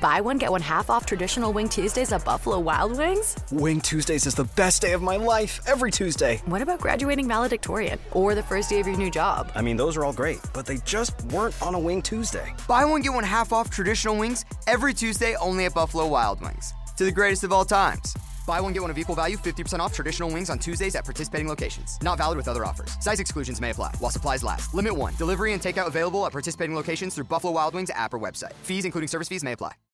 Buy one, get one half off traditional Wing Tuesdays at Buffalo Wild Wings? Wing Tuesdays is the best day of my life, every Tuesday. What about graduating valedictorian or the first day of your new job? I mean, those are all great, but they just weren't on a Wing Tuesday. Buy one, get one half off traditional wings every Tuesday only at Buffalo Wild Wings. To the greatest of all times. Buy one, get one of equal value, 50% off traditional wings on Tuesdays at participating locations. Not valid with other offers. Size exclusions may apply while supplies last. Limit one. Delivery and takeout available at participating locations through Buffalo Wild Wings app or website. Fees, including service fees, may apply.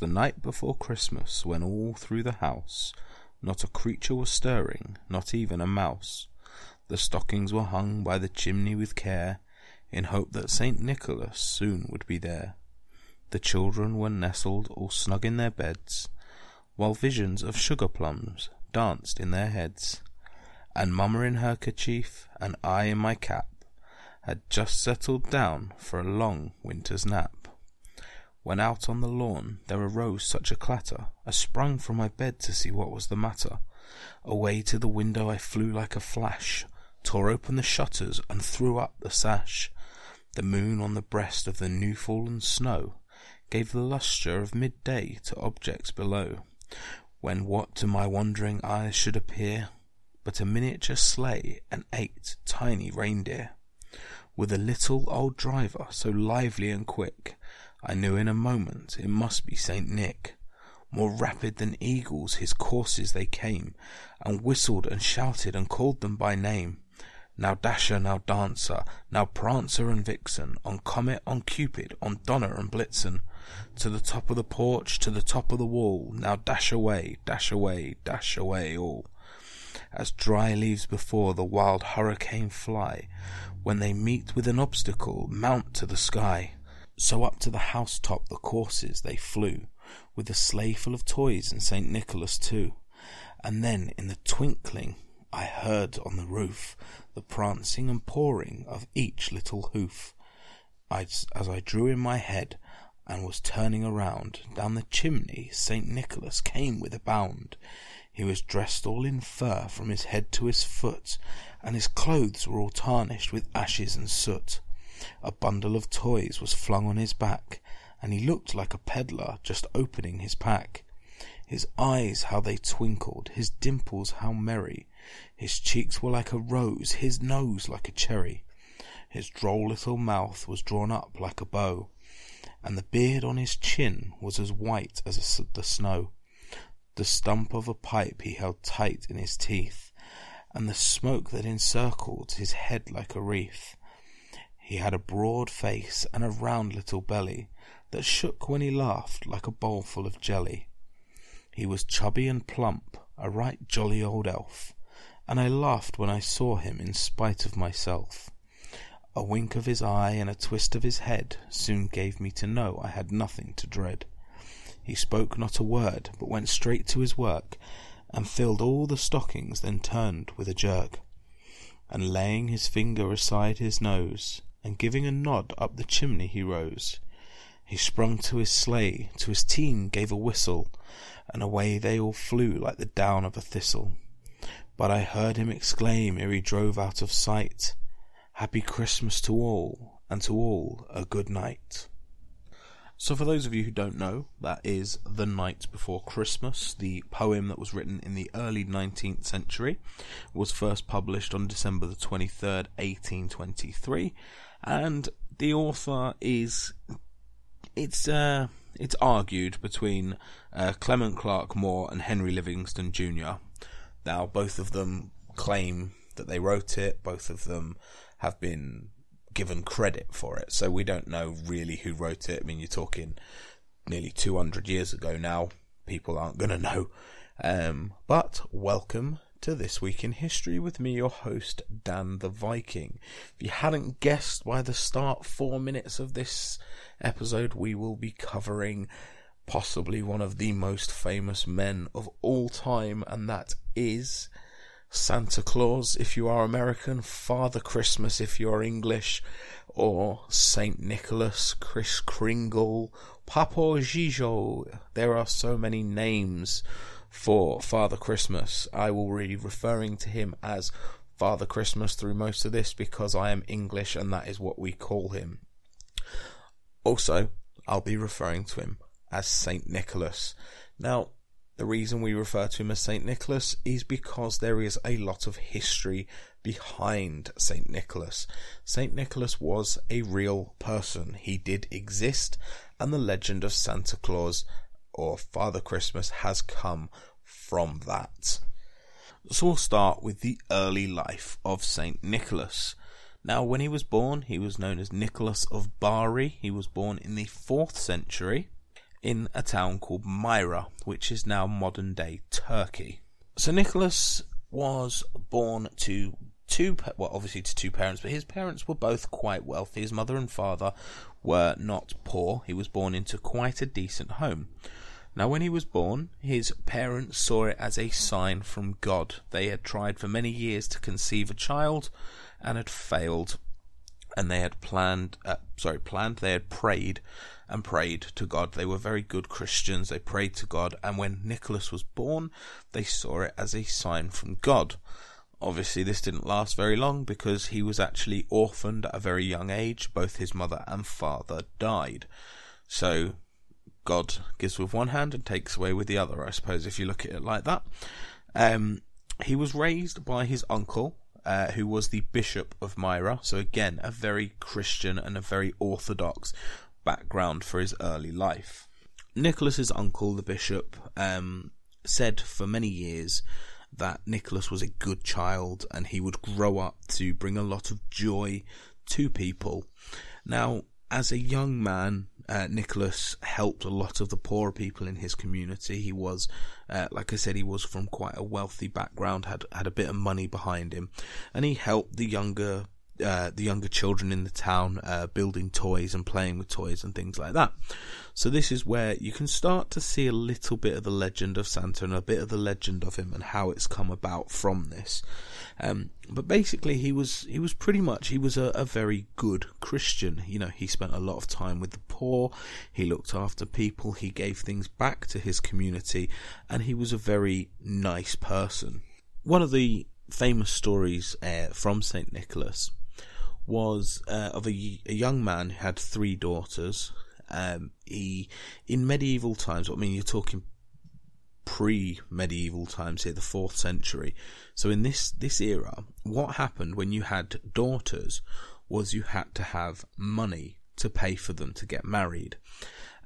The night before Christmas, when all through the house not a creature was stirring, not even a mouse. The stockings were hung by the chimney with care, in hope that Saint Nicholas soon would be there. The children were nestled all snug in their beds, while visions of sugar plums danced in their heads. And Mamma in her kerchief, and I in my cap, had just settled down for a long winter's nap. When out on the lawn there arose such a clatter, I sprung from my bed to see what was the matter. Away to the window I flew like a flash, tore open the shutters and threw up the sash. The moon on the breast of the new fallen snow gave the lustre of midday to objects below, when what to my wondering eyes should appear but a miniature sleigh and eight tiny reindeer, with a little old driver so lively and quick I knew in a moment it must be Saint Nick. More rapid than eagles his courses they came, and whistled and shouted and called them by name. Now Dasher, now Dancer, now Prancer and Vixen, on Comet, on Cupid, on Donner and Blitzen, to the top of the porch, to the top of the wall, now dash away, dash away, dash away all. As dry leaves before the wild hurricane fly, when they meet with an obstacle, mount to the sky. So up to the housetop the coursers they flew, with a sleigh full of toys and Saint Nicholas too. And then in the twinkling I heard on the roof the prancing and pawing of each little hoof. I, as I drew in my head and was turning around, down the chimney Saint Nicholas came with a bound. He was dressed all in fur from his head to his foot, and his clothes were all tarnished with ashes and soot. A bundle of toys was flung on his back, and he looked like a peddler just opening his pack. His eyes how they twinkled, his dimples how merry, his cheeks were like a rose, his nose like a cherry. His droll little mouth was drawn up like a bow, and the beard on his chin was as white as the snow. The stump of a pipe he held tight in his teeth, and the smoke that encircled his head like a wreath. He had a broad face and a round little belly that shook when he laughed like a bowlful of jelly. He was chubby and plump, a right jolly old elf, and I laughed when I saw him in spite of myself. A wink of his eye and a twist of his head soon gave me to know I had nothing to dread. He spoke not a word, but went straight to his work, and filled all the stockings, then turned with a jerk, and laying his finger aside his nose, and giving a nod up the chimney he rose. He sprung to his sleigh, to his team gave a whistle, and away they all flew like the down of a thistle. But I heard him exclaim ere he drove out of sight, Happy Christmas to all, and to all a good night. So, for those of you who don't know, that is The Night Before Christmas, the poem that was written in the early 19th century, was first published on December the 23rd, 1823, and the author is. It's, uh. it's argued between uh, Clement Clarke Moore and Henry Livingston Jr. Now, both of them claim that they wrote it. Both of them have been given credit for it. So we don't know really who wrote it. I mean, you're talking nearly 200 years ago now. People aren't going to know. Um, but welcome to This Week in History with me, your host, Dan the Viking. If you hadn't guessed by the start four minutes of this episode, we will be covering possibly one of the most famous men of all time, and that is Santa Claus if you are American, Father Christmas if you are English, or Saint Nicholas, Kris Kringle, Papa Gijo. There are so many names for Father Christmas. I will be referring to him as Father Christmas through most of this because I am English and that is what we call him. Also, I'll be referring to him as Saint Nicholas. Now, the reason we refer to him as Saint Nicholas is because there is a lot of history behind Saint Nicholas. Saint Nicholas was a real person. He did exist, and the legend of Santa Claus or Father Christmas has come from that. So we'll start with the early life of Saint Nicholas. Now, when he was born, he was known as Nicholas of Bari. He was born in the 4th century in a town called Myra, which is now modern day Turkey. So Nicholas was born to two, well, obviously to two parents, but his parents were both quite wealthy. His mother and father were not poor. He was born into quite a decent home. Now, when he was born, his parents saw it as a sign from God. They had tried for many years to conceive a child and had failed. And they had planned, uh, sorry, planned, they had prayed and prayed to God. They were very good Christians. They prayed to God. And when Nicholas was born, they saw it as a sign from God. Obviously, this didn't last very long because he was actually orphaned at a very young age. Both his mother and father died. So God gives with one hand and takes away with the other, I suppose, if you look at it like that. Um, he was raised by his uncle, uh, who was the Bishop of Myra. So, again, a very Christian and a very orthodox background for his early life. Nicholas's uncle, the Bishop, um, said for many years that Nicholas was a good child and he would grow up to bring a lot of joy to people. Now, as a young man, uh, Nicholas helped a lot of the poorer people in his community. He was, uh, like I said, he was from quite a wealthy background, had had a bit of money behind him, and he helped the younger uh, the younger children in the town uh, building toys and playing with toys and things like that. So this is where you can start to see a little bit of the legend of Santa and a bit of the legend of him and how it's come about from this. Um, but basically, he was he was pretty much he was a, a very good Christian. You know, he spent a lot of time with the poor. He looked after people. He gave things back to his community, and he was a very nice person. One of the famous stories uh, from Saint Nicholas was uh, of a, a, young man who had three daughters. Um, he, in medieval times, I mean, you're talking pre-medieval times here, the fourth century. So in this this era, what happened when you had daughters was you had to have money to pay for them to get married.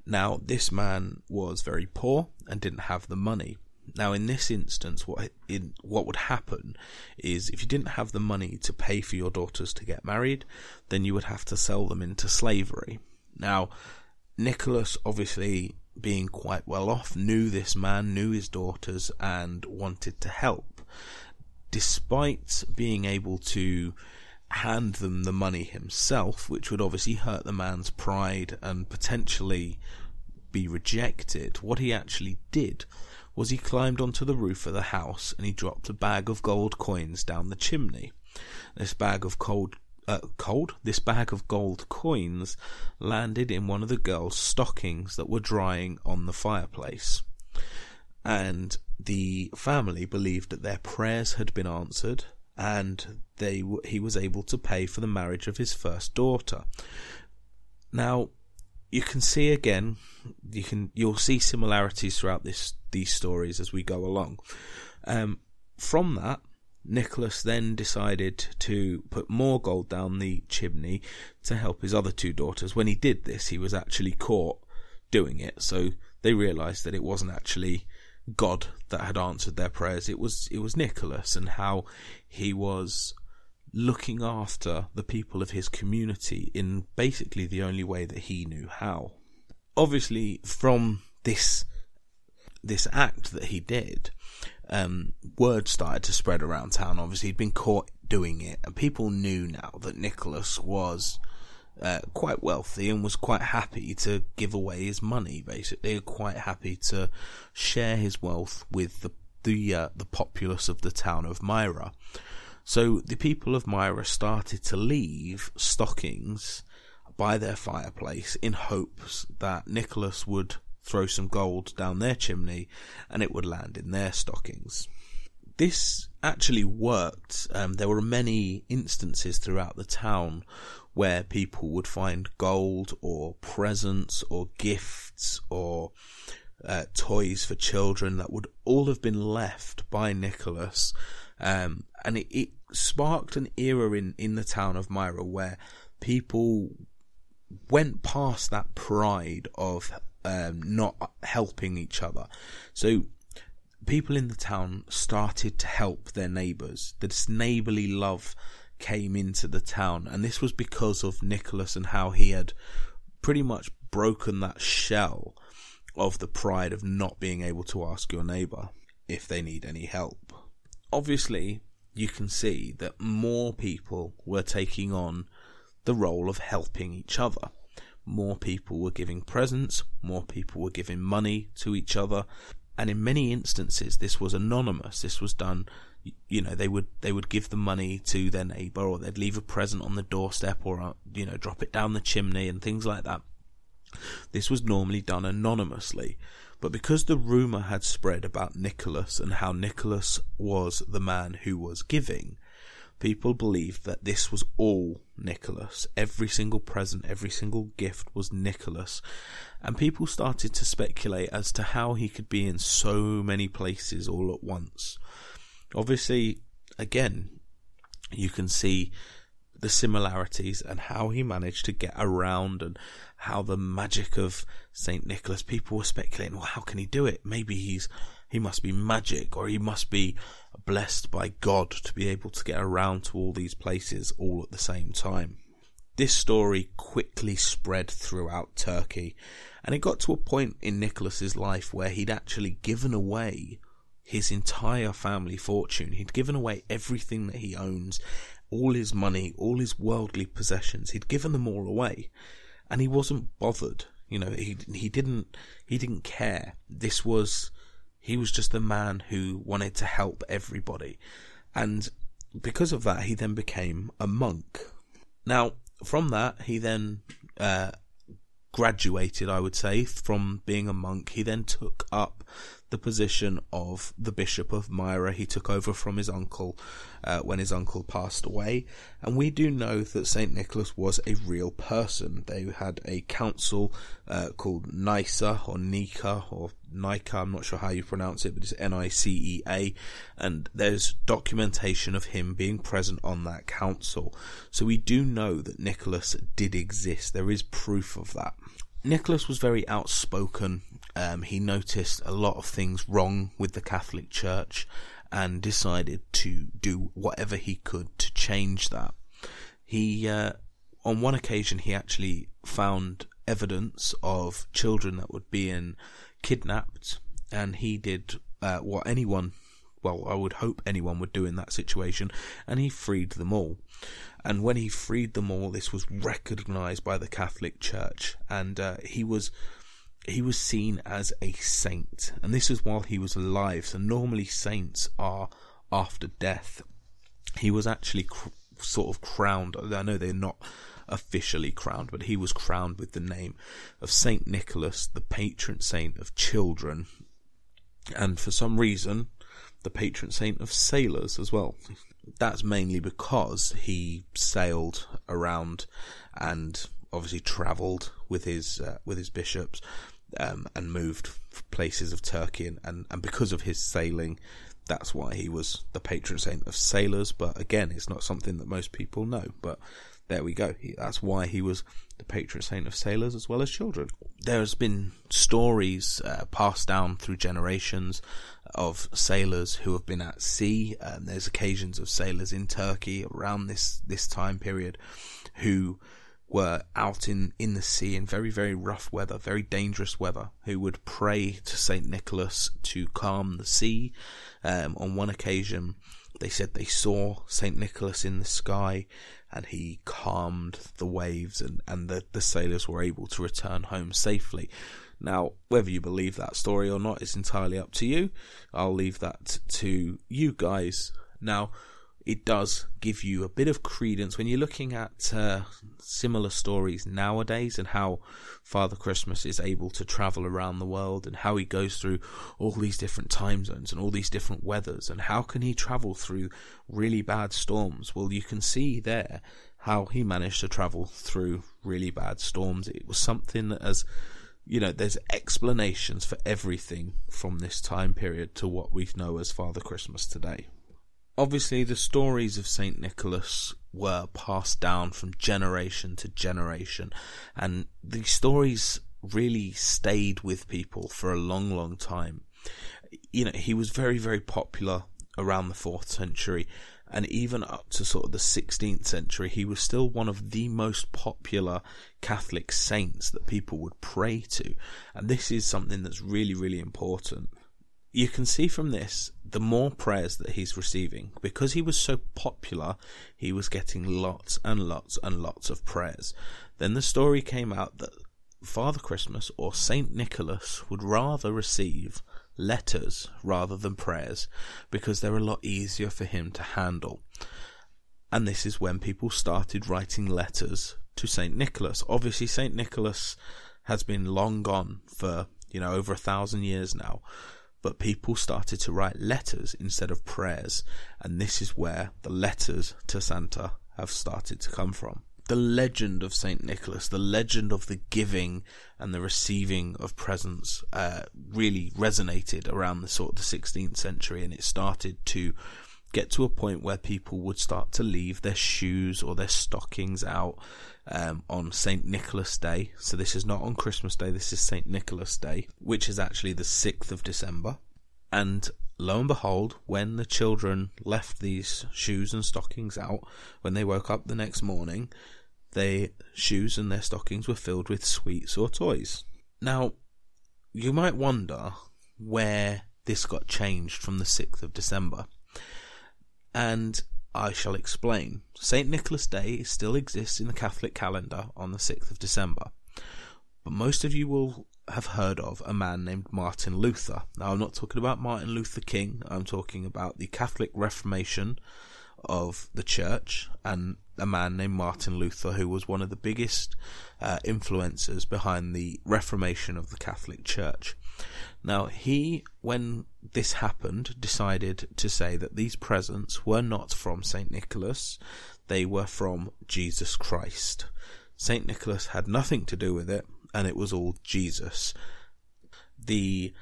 Now, this man was very poor and didn't have the money. Now, in this instance, what in, what would happen is if you didn't have the money to pay for your daughters to get married, then you would have to sell them into slavery. Now, Nicholas, obviously being quite well off, knew this man, knew his daughters, and wanted to help. Despite being able to hand them the money himself, which would obviously hurt the man's pride and potentially be rejected, what he actually did was he climbed onto the roof of the house and he dropped a bag of gold coins down the chimney. This bag of cold uh, cold, this bag of gold coins landed in one of the girl's stockings that were drying on the fireplace. And the family believed that their prayers had been answered and they he was able to pay for the marriage of his first daughter. Now, you can see again, you can you'll see similarities throughout this these stories as we go along. Um, from that, Nicholas then decided to put more gold down the chimney to help his other two daughters. When he did this, he was actually caught doing it. So they realised that it wasn't actually God that had answered their prayers. It was it was Nicholas and how he was looking after the people of his community in basically the only way that he knew how. Obviously, from this this act that he did, um, word started to spread around town. Obviously, he'd been caught doing it, and people knew now that Nicholas was uh, quite wealthy and was quite happy to give away his money. Basically, quite happy to share his wealth with the the uh, the populace of the town of Myra. So the people of Myra started to leave stockings by their fireplace in hopes that Nicholas would throw some gold down their chimney and it would land in their stockings. This actually worked. Um, there were many instances throughout the town where people would find gold or presents or gifts or uh, toys for children that would all have been left by Nicholas. Um, and it, it sparked an era in, in the town of Myra where people went past that pride of um, not helping each other. So people in the town started to help their neighbours. This neighbourly love came into the town, and this was because of Nicholas and how he had pretty much broken that shell of the pride of not being able to ask your neighbour if they need any help. Obviously, you can see that more people were taking on the role of helping each other. More people were giving presents, more people were giving money to each other, and in many instances this was anonymous. This was done you know they would they would give the money to their neighbor or they'd leave a present on the doorstep or uh, you know drop it down the chimney and things like that. This was normally done anonymously but because the rumor had spread about Nicholas and how Nicholas was the man who was giving People believed that this was all Nicholas. Every single present, every single gift was Nicholas. And people started to speculate as to how he could be in so many places all at once. Obviously, again, you can see the similarities and how he managed to get around and how the magic of St. Nicholas, people were speculating, well, how can he do it? Maybe he's, he must be magic or he must be blessed by God to be able to get around to all these places all at the same time. This story quickly spread throughout Turkey, and it got to a point in Nicholas's life where he'd actually given away his entire family fortune. He'd given away everything that he owns, all his money, all his worldly possessions. He'd given them all away, and he wasn't bothered. You know, he he didn't he didn't care. This was he was just a man who wanted to help everybody. And because of that, he then became a monk. Now, from that, he then uh, graduated, I would say, from being a monk. He then took up the position of the Bishop of Myra. He took over from his uncle uh, when his uncle passed away. And we do know that St. Nicholas was a real person. They had a council uh, called Nisa or Nika or Nika, I'm not sure how you pronounce it, but it's N I C E A. And there's documentation of him being present on that council. So we do know that Nicholas did exist. There is proof of that. Nicholas was very outspoken. Um, he noticed a lot of things wrong with the Catholic Church and decided to do whatever he could to change that. He, uh, on one occasion, he actually found evidence of children that were being kidnapped, and he did uh, what anyone, well, I would hope anyone would do in that situation, and he freed them all. And when he freed them all, this was recognized by the Catholic Church, and uh, he was he was seen as a saint, and this was while he was alive. So normally saints are after death. He was actually cr- sort of crowned. I know they're not officially crowned, but he was crowned with the name of Saint Nicholas, the patron saint of children, and for some reason, the patron saint of sailors as well that's mainly because he sailed around and obviously travelled with his uh, with his bishops um, and moved places of Turkey and, and, and because of his sailing that's why he was the patron saint of sailors but again it's not something that most people know but there we go. He, that's why he was the patron saint of sailors as well as children. There's been stories uh, passed down through generations of sailors who have been at sea. Um, there's occasions of sailors in Turkey around this this time period who were out in, in the sea in very, very rough weather, very dangerous weather, who would pray to St. Nicholas to calm the sea. Um, on one occasion, they said they saw St. Nicholas in the sky and he calmed the waves and, and the, the sailors were able to return home safely. Now, whether you believe that story or not is entirely up to you. I'll leave that to you guys. Now, it does give you a bit of credence when you're looking at uh, similar stories nowadays and how Father Christmas is able to travel around the world and how he goes through all these different time zones and all these different weathers and how can he travel through really bad storms? Well you can see there how he managed to travel through really bad storms. It was something that as you know there's explanations for everything from this time period to what we know as Father Christmas today obviously the stories of Saint Nicholas were passed down from generation to generation, and these stories really stayed with people for a long, long time. You know, he was very, very popular around the fourth century, and even up to sort of the 16th century, he was still one of the most popular Catholic saints that people would pray to. And this is something that's really, really important. You can see from this the more prayers that he's receiving, because he was so popular, he was getting lots and lots and lots of prayers. Then the story came out that Father Christmas or Saint Nicholas would rather receive letters rather than prayers because they're a lot easier for him to handle. And this is when people started writing letters to Saint Nicholas. Obviously, Saint Nicholas has been long gone for, you know, over a thousand years now but people started to write letters instead of prayers, and this is where the letters to Santa have started to come from. The legend of Saint Nicholas, the legend of the giving and the receiving of presents, uh, really resonated around the sort of the 16th century, and it started to get to a point where people would start to leave their shoes or their stockings out um, on St. Nicholas Day. So this is not on Christmas Day, this is St. Nicholas Day, which is actually the 6th of December. And lo and behold, when the children left these shoes and stockings out, when they woke up the next morning, their shoes and their stockings were filled with sweets or toys. Now, you might wonder where this got changed from the 6th of December. And I shall explain. St. Nicholas Day still exists in the Catholic calendar on the 6th of December, but most of you will have heard of a man named Martin Luther. Now, I'm not talking about Martin Luther King, I'm talking about the Catholic Reformation of the church and a man named Martin Luther, who was one of the biggest uh, influencers behind the Reformation of the Catholic Church. Now, he, when this happened, decided to say that these presents were not from St. Nicholas, they were from Jesus Christ. St. Nicholas had nothing to do with it, and it was all Jesus. The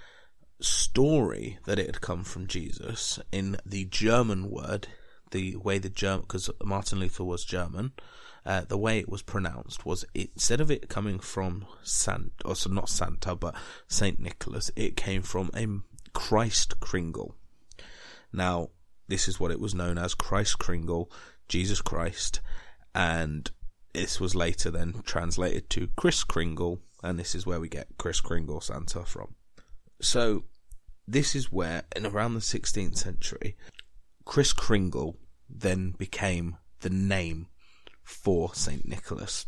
story that it had come from Jesus in the German word, the way the German, because Martin Luther was German, uh, the way it was pronounced was it, instead of it coming from Sant, or so not Santa, but Saint Nicholas, it came from a Christ Kringle. Now, this is what it was known as Christ Kringle, Jesus Christ, and this was later then translated to Kris Kringle, and this is where we get Kris Kringle Santa from. So, this is where, in around the 16th century, Kris Kringle then became the name for St. Nicholas.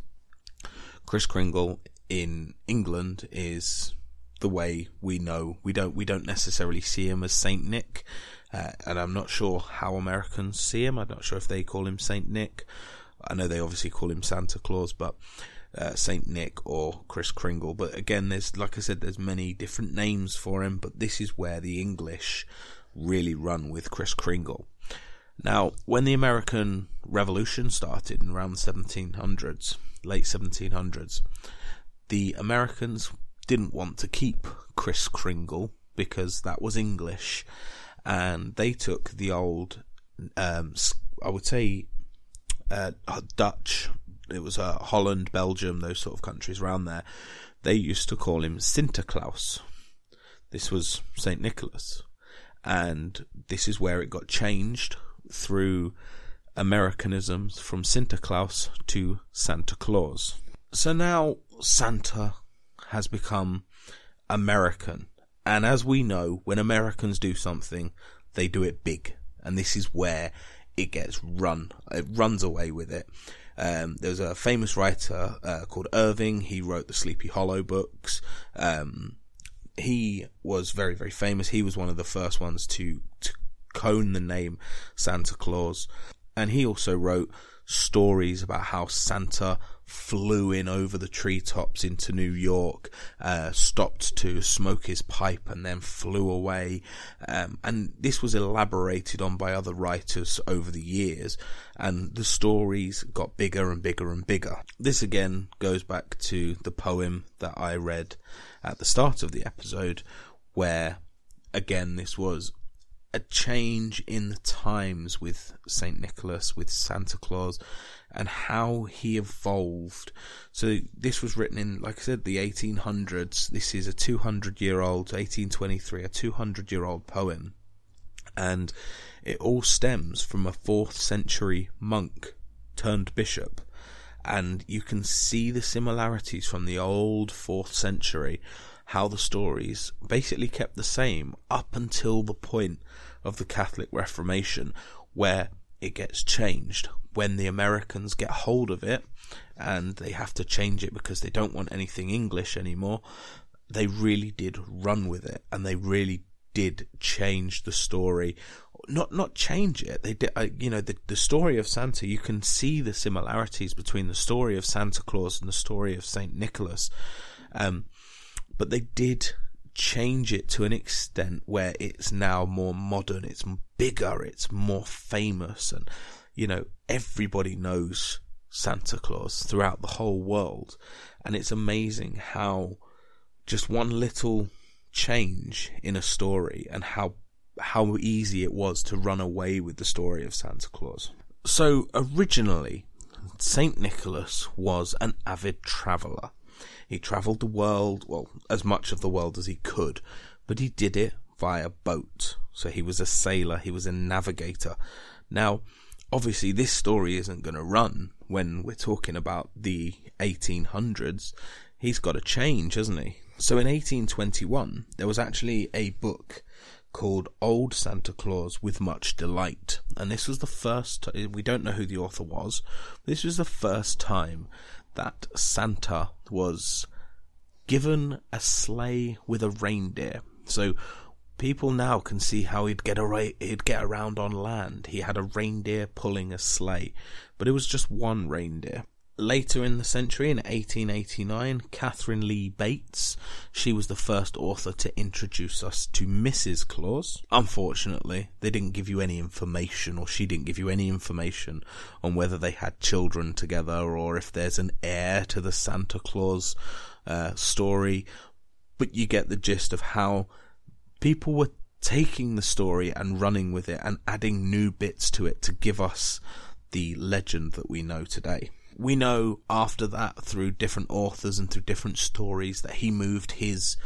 Kris Kringle in England is the way we know we don't we don't necessarily see him as Saint Nick, uh, and I'm not sure how Americans see him. I'm not sure if they call him Saint Nick. I know they obviously call him Santa Claus, but uh, Saint Nick or Kris Kringle. But again, there's like I said, there's many different names for him. But this is where the English really run with Kris Kringle. Now, when the American Revolution started in around the 1700s, late 1700s, the Americans didn't want to keep Kris Kringle because that was English, and they took the old, um, I would say, uh, Dutch it was uh, Holland, Belgium, those sort of countries around there. They used to call him Sinterklaas. This was Saint Nicholas, and this is where it got changed through Americanisms from Sinterklaas to Santa Claus. So now Santa has become American, and as we know, when Americans do something, they do it big, and this is where it gets run. It runs away with it. Um, there's a famous writer uh, called Irving. He wrote the Sleepy Hollow books. Um, he was very, very famous. He was one of the first ones to, to coin the name Santa Claus. And he also wrote stories about how Santa flew in over the treetops into New York, uh, stopped to smoke his pipe, and then flew away. Um, and this was elaborated on by other writers over the years, and the stories got bigger and bigger and bigger. This again goes back to the poem that I read at the start of the episode, where again this was a change in the times with Saint Nicholas, with Santa Claus, and how he evolved. So this was written in, like I said, the 1800s. This is a 200 year old, 1823, a 200 year old poem, and it all stems from a fourth century monk turned bishop. And you can see the similarities from the old fourth century how the stories basically kept the same up until the point of the Catholic Reformation, where it gets changed when the Americans get hold of it and they have to change it because they don't want anything English anymore. They really did run with it and they really did change the story. Not not change it. They did. Uh, you know the the story of Santa. You can see the similarities between the story of Santa Claus and the story of Saint Nicholas. Um, but they did change it to an extent where it's now more modern, it's bigger, it's more famous, and you know, everybody knows Santa Claus throughout the whole world. And it's amazing how just one little change in a story and how how easy it was to run away with the story of Santa Claus. So originally, Saint Nicholas was an avid traveller. He travelled the world, well, as much of the world as he could, but he did it via boat. So he was a sailor, he was a navigator. Now, obviously, this story isn't going to run when we're talking about the 1800s. He's got to change, hasn't he? So in 1821, there was actually a book called Old Santa Claus with Much Delight. And this was the first, we don't know who the author was, this was the first time that Santa was given a sleigh with a reindeer. So people now can see how he'd get a he'd get around on land. He had a reindeer pulling a sleigh, but it was just one reindeer. Later in the century, in 1889, Katharine Lee Bates, she was the first author to introduce us to Mrs. Claus. Unfortunately, they didn't give you any information, or she didn't give you any information on whether they had children together, or if there's an heir to the Santa Claus uh, story. But you get the gist of how people were taking the story and running with it and adding new bits to it to give us the legend that we know today. We know after that through different authors and through different stories that he moved his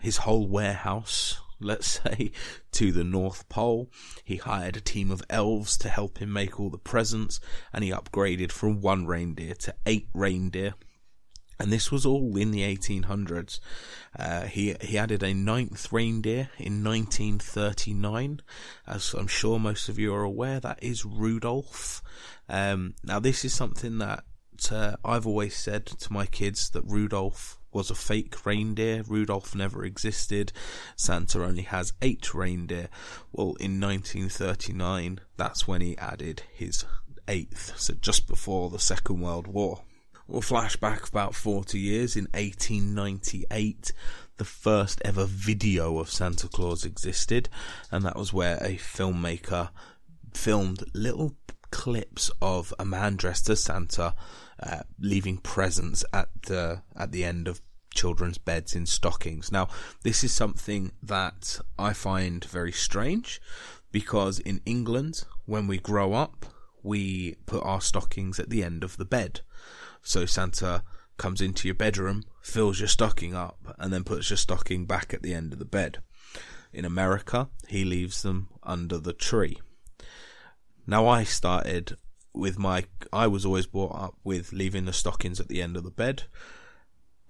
his whole warehouse, let's say, to the North Pole. He hired a team of elves to help him make all the presents, and he upgraded from one reindeer to eight reindeer. And this was all in the 1800s. Uh, he he added a ninth reindeer in 1939, as I'm sure most of you are aware. That is Rudolph. Um, now this is something that uh, I've always said to my kids that Rudolph was a fake reindeer. Rudolph never existed. Santa only has eight reindeer. Well, in 1939, that's when he added his eighth, so just before the Second World War. We'll flash back about 40 years. In 1898, the first ever video of Santa Claus existed, and that was where a filmmaker filmed little clips of a man dressed as Santa uh, leaving presents at the at the end of children's beds in stockings. Now, this is something that I find very strange because in England, when we grow up, we put our stockings at the end of the bed. So Santa comes into your bedroom, fills your stocking up, and then puts your stocking back at the end of the bed. In America, he leaves them under the tree. Now, I started with my, I was always brought up with leaving the stockings at the end of the bed.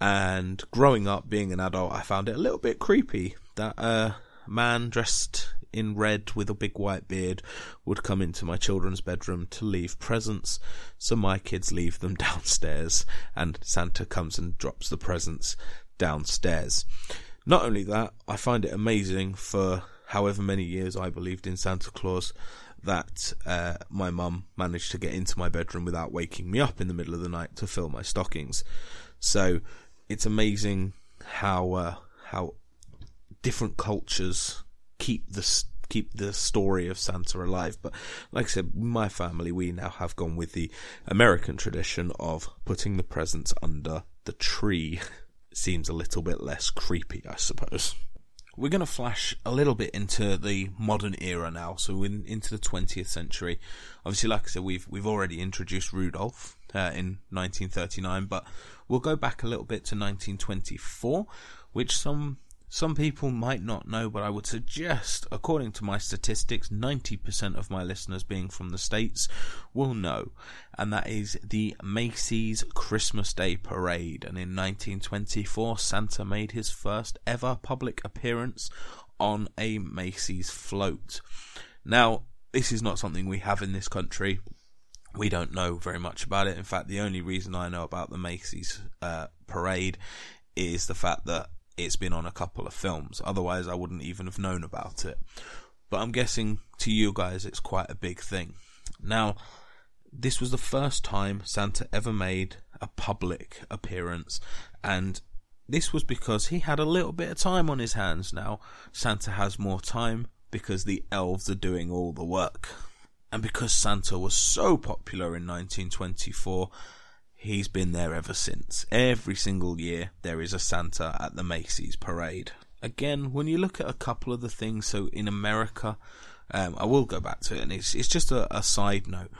And growing up, being an adult, I found it a little bit creepy that a man dressed in red with a big white beard would come into my children's bedroom to leave presents. So my kids leave them downstairs, and Santa comes and drops the presents downstairs. Not only that, I find it amazing for however many years I believed in Santa Claus that uh, my mum managed to get into my bedroom without waking me up in the middle of the night to fill my stockings. So it's amazing how uh, how different cultures keep the keep the story of Santa alive. But like I said, my family we now have gone with the American tradition of putting the presents under the tree. Seems a little bit less creepy, I suppose. We're going to flash a little bit into the modern era now, so in, into the 20th century. Obviously, like I said, we've we've already introduced Rudolph uh, in 1939, but we'll go back a little bit to 1924, which some some people might not know, but I would suggest, according to my statistics, 90% of my listeners being from the States will know. And that is the Macy's Christmas Day Parade. And in 1924, Santa made his first ever public appearance on a Macy's float. Now, this is not something we have in this country. We don't know very much about it. In fact, the only reason I know about the Macy's uh, parade is the fact that it's been on a couple of films. Otherwise, I wouldn't even have known about it. But I'm guessing to you guys, it's quite a big thing. Now, this was the first time Santa ever made a public appearance, and this was because he had a little bit of time on his hands now. Santa has more time because the elves are doing all the work. And because Santa was so popular in 1924, He's been there ever since. Every single year there is a Santa at the Macy's parade. Again, when you look at a couple of the things, so in America, um, I will go back to it, and it's it's just a, a side note.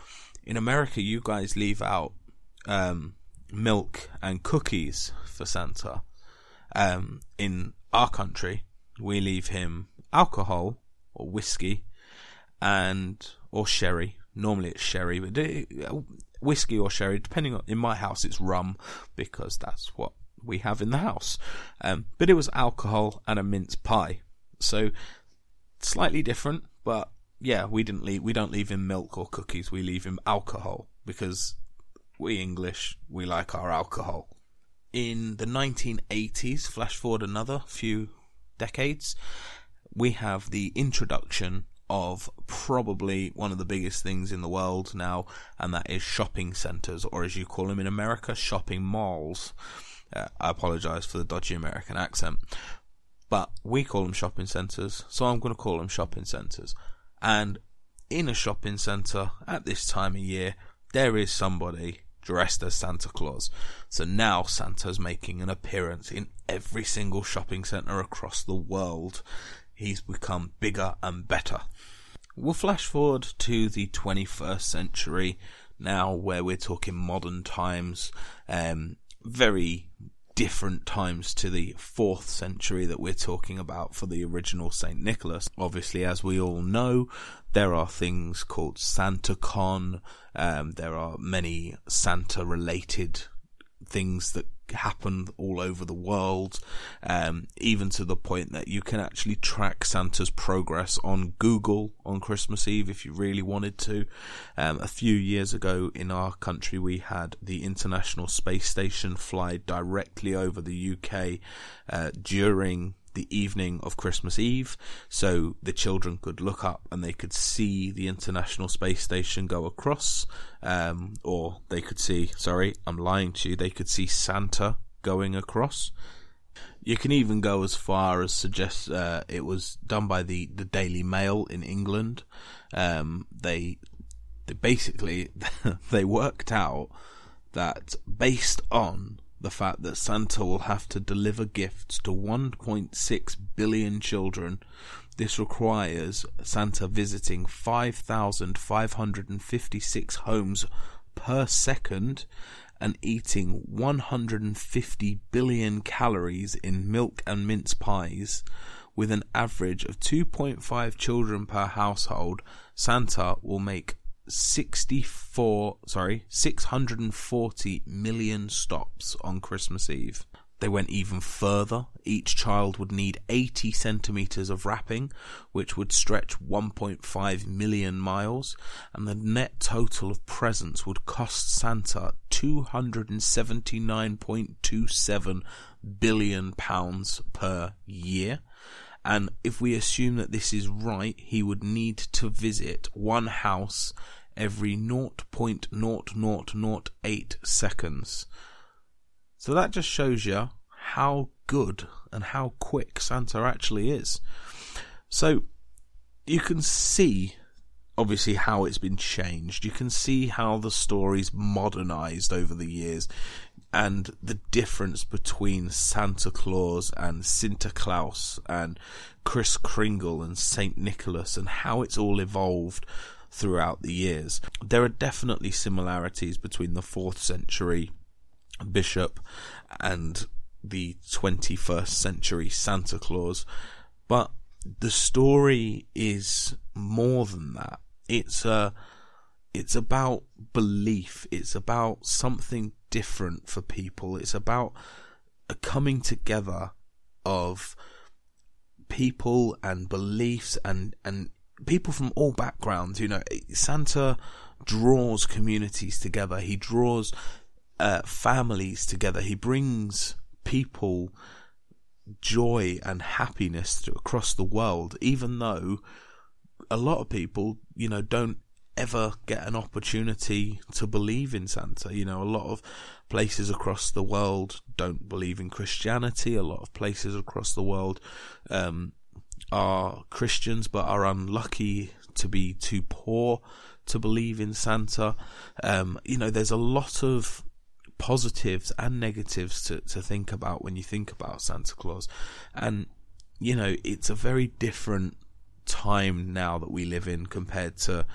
In America, you guys leave out um, milk and cookies for Santa. Um, in our country, we leave him alcohol or whiskey and or sherry. Normally it's sherry, but whiskey or sherry, depending on. In my house, it's rum because that's what we have in the house. Um, but it was alcohol and a mince pie, so slightly different. But yeah, we didn't leave. We don't leave him milk or cookies. We leave him alcohol because we English we like our alcohol. In the 1980s, flash forward another few decades, we have the introduction of probably one of the biggest things in the world now, and that is shopping centres, or as you call them in America, shopping malls. Uh, I apologise for the dodgy American accent, but we call them shopping centres, so I'm going to call them shopping centres. And in a shopping centre at this time of year, there is somebody dressed as Santa Claus. So now Santa's making an appearance in every single shopping centre across the world he's become bigger and better. We'll flash forward to the 21st century now, where we're talking modern times, um, very different times to the 4th century that we're talking about for the original St. Nicholas. Obviously, as we all know, there are things called SantaCon, um, there are many Santa related things that happen all over the world, um, even to the point that you can actually track Santa's progress on Google on Christmas Eve if you really wanted to. Um, a few years ago in our country, we had the International Space Station fly directly over the UK uh, during the evening of Christmas Eve, so the children could look up and they could see the International Space Station go across, um, or they could see, sorry, I'm lying to you, they could see Santa going across. You can even go as far as suggest uh, it was done by the, the Daily Mail in England. Um, they, they basically they worked out that based on the fact that Santa will have to deliver gifts to 1.6 billion children. This requires Santa visiting 5,556 homes per second and eating 150 billion calories in milk and mince pies, with an average of 2.5 children per household, Santa will make 64 sorry 640 million stops on Christmas Eve. They went even further. Each child would need 80 centimeters of wrapping, which would stretch 1.5 million miles, and the net total of presents would cost Santa 279.27 billion pounds per year. And if we assume that this is right, he would need to visit one house every 0.0008 seconds. So that just shows you how good and how quick Santa actually is. So you can see obviously how it's been changed. You can see how the story's modernized over the years and the difference between Santa Claus and Sinterklaas and Kris Kringle and Saint Nicholas and how it's all evolved throughout the years. There are definitely similarities between the 4th century bishop and the 21st century Santa Claus, but the story is more than that. It's a it's about belief. It's about something different for people. It's about a coming together of people and beliefs and, and people from all backgrounds. You know, Santa draws communities together. He draws uh, families together. He brings people joy and happiness across the world, even though a lot of people, you know, don't ever get an opportunity to believe in Santa. You know, a lot of places across the world don't believe in Christianity. A lot of places across the world um, are Christians but are unlucky to be too poor to believe in Santa. Um, you know, there's a lot of positives and negatives to, to think about when you think about Santa Claus. And, you know, it's a very different time now that we live in compared to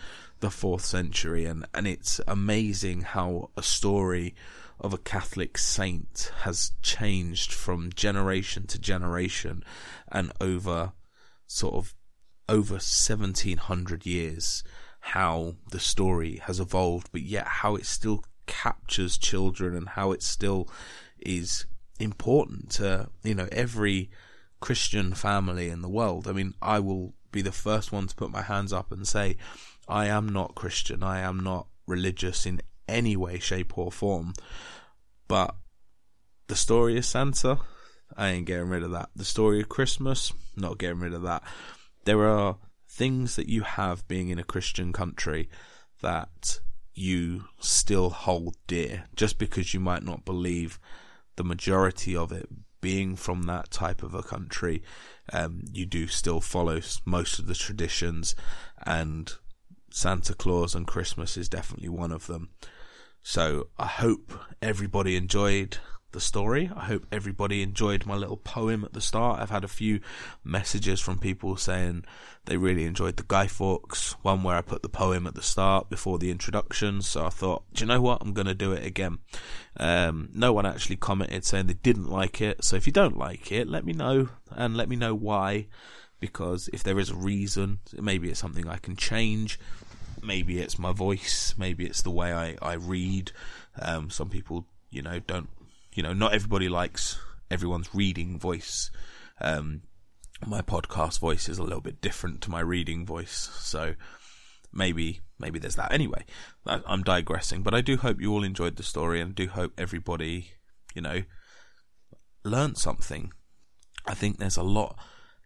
the fourth century, and, and it's amazing how a story of a Catholic saint has changed from generation to generation and over sort of over 1700 years how the story has evolved but yet how it still captures children and how it still is important to you know every Christian family in the world. I mean, I will be the first one to put my hands up and say I am not Christian. I am not religious in any way, shape, or form. But the story of Santa, I ain't getting rid of that. The story of Christmas, not getting rid of that. There are things that you have being in a Christian country that you still hold dear just because you might not believe the majority of it being from that type of a country um, you do still follow most of the traditions and Santa Claus and Christmas is definitely one of them. So I hope everybody enjoyed the story. I hope everybody enjoyed my little poem at the start. I've had a few messages from people saying they really enjoyed the Guy Fawkes one where I put the poem at the start before the introduction. So I thought, do you know what? I'm going to do it again. Um, no one actually commented saying they didn't like it. So if you don't like it, let me know and let me know why. Because if there is a reason, maybe it's something I can change maybe it's my voice, maybe it's the way I, I read. Um, some people, you know, don't, you know, not everybody likes everyone's reading voice. Um, my podcast voice is a little bit different to my reading voice, so maybe maybe there's that. Anyway, I'm digressing, but I do hope you all enjoyed the story, and do hope everybody, you know, learned something. I think there's a lot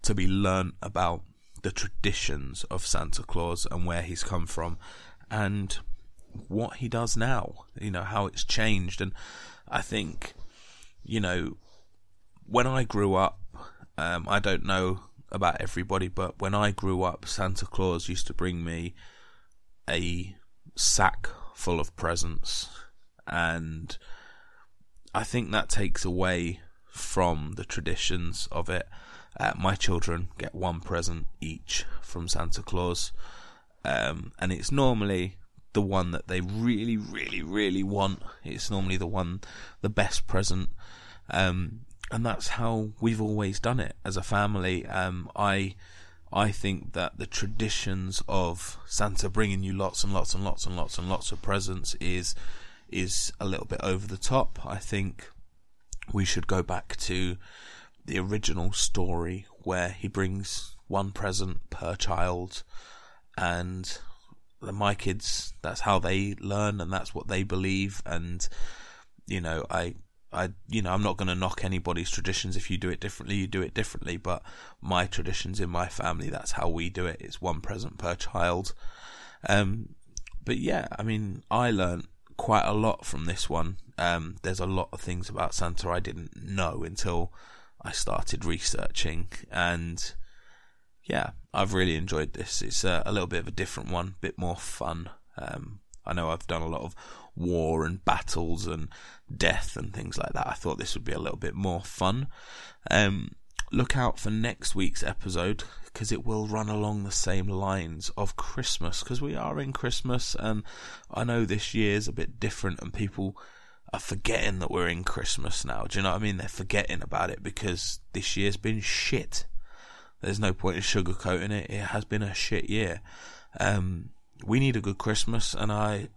to be learnt about the traditions of Santa Claus and where he's come from and what he does now, you know, how it's changed. And I think, you know, when I grew up, um, I don't know about everybody, but when I grew up, Santa Claus used to bring me a sack full of presents. And I think that takes away from the traditions of it. Uh, my children get one present each from Santa Claus, um, and it's normally the one that they really, really, really want. It's normally the one, the best present. Um, and that's how we've always done it as a family. Um, I, I think that the traditions of Santa bringing you lots and lots and lots and lots and lots of presents is, is a little bit over the top. I think we should go back to the original story where he brings one present per child and my kids that's how they learn and that's what they believe and you know i I, you know, I'm not going to knock anybody's traditions. If you do it differently, you do it differently. But my traditions in my family, that's how we do it. It's one present per child. Um, but yeah, I mean, I learned quite a lot from this one. Um, there's a lot of things about Santa I didn't know until I started researching, and yeah, I've really enjoyed this. It's a, a little bit of a different one, a bit more fun. Um, I know I've done a lot of war and battles and death and things like that. I thought this would be a little bit more fun. Um, look out for next week's episode because it will run along the same lines of Christmas because we are in Christmas and I know this year's a bit different and people are forgetting that we're in Christmas now. Do you know what I mean? They're forgetting about it because this year's been shit. There's no point in sugarcoating it. It has been a shit year. Um, we need a good Christmas, and I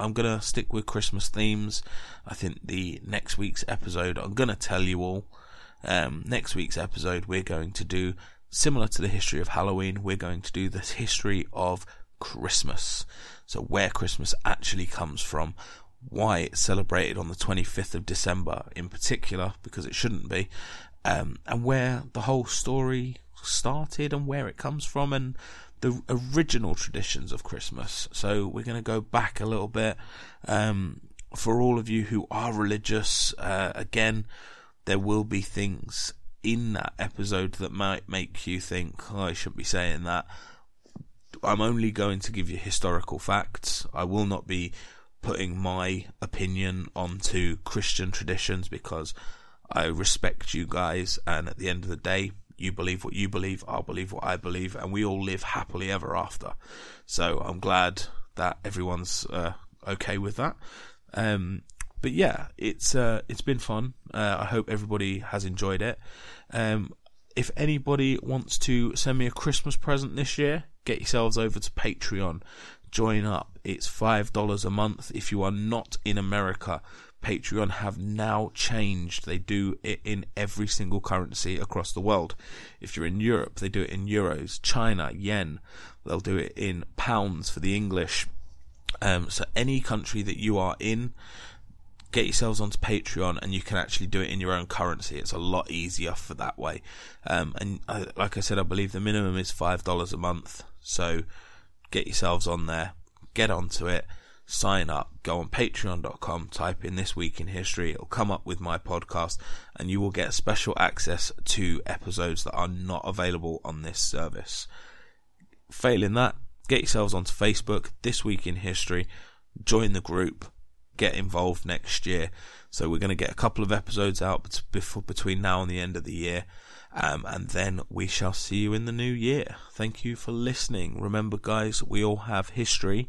I'm gonna stick with Christmas themes. I think the next week's episode, I'm gonna tell you all. Um, next week's episode, we're going to do similar to the history of Halloween. We're going to do the history of Christmas. So where Christmas actually comes from, why it's celebrated on the 25th of December in particular, because it shouldn't be, um, and where the whole story started and where it comes from and the original traditions of Christmas. So we're going to go back a little bit. Um, for all of you who are religious, uh, again, there will be things in that episode that might make you think, oh, I shouldn't be saying that. I'm only going to give you historical facts. I will not be putting my opinion onto Christian traditions because I respect you guys, and at the end of the day, you believe what you believe, I'll believe what I believe, and we all live happily ever after. So I'm glad that everyone's uh, okay with that. Um, but yeah, it's uh, it's been fun. Uh, I hope everybody has enjoyed it. Um, if anybody wants to send me a Christmas present this year, get yourselves over to Patreon. Join up. It's five dollars a month. If you are not in America, Patreon have now changed. They do it in every single currency across the world. If you're in Europe, they do it in euros, China, yen. They'll do it in pounds for the English. Um, so any country that you are in, get yourselves onto Patreon and you can actually do it in your own currency. It's a lot easier for that way. Um, and I, like I said, I believe the minimum is $5 a month. So get yourselves on there, get onto it sign up, go on patreon.com, type in this week in history, it'll come up with my podcast, and you will get special access to episodes that are not available on this service. Failing that, get yourselves onto Facebook, this week in history, join the group, get involved next year. So we're going to get a couple of episodes out before between now and the end of the year. Um, and then we shall see you in the new year. Thank you for listening. Remember, guys, we all have history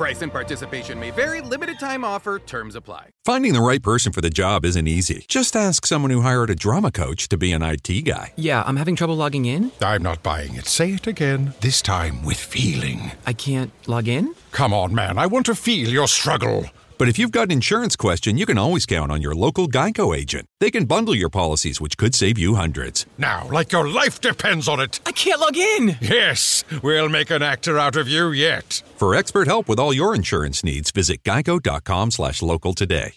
Price and participation may vary, limited time offer, terms apply. Finding the right person for the job isn't easy. Just ask someone who hired a drama coach to be an IT guy. Yeah, I'm having trouble logging in. I'm not buying it. Say it again, this time with feeling. I can't log in? Come on, man, I want to feel your struggle. But if you've got an insurance question, you can always count on your local Geico agent. They can bundle your policies, which could save you hundreds. Now, like your life depends on it. I can't log in. Yes, we'll make an actor out of you yet. For expert help with all your insurance needs, visit geico.com slash local today.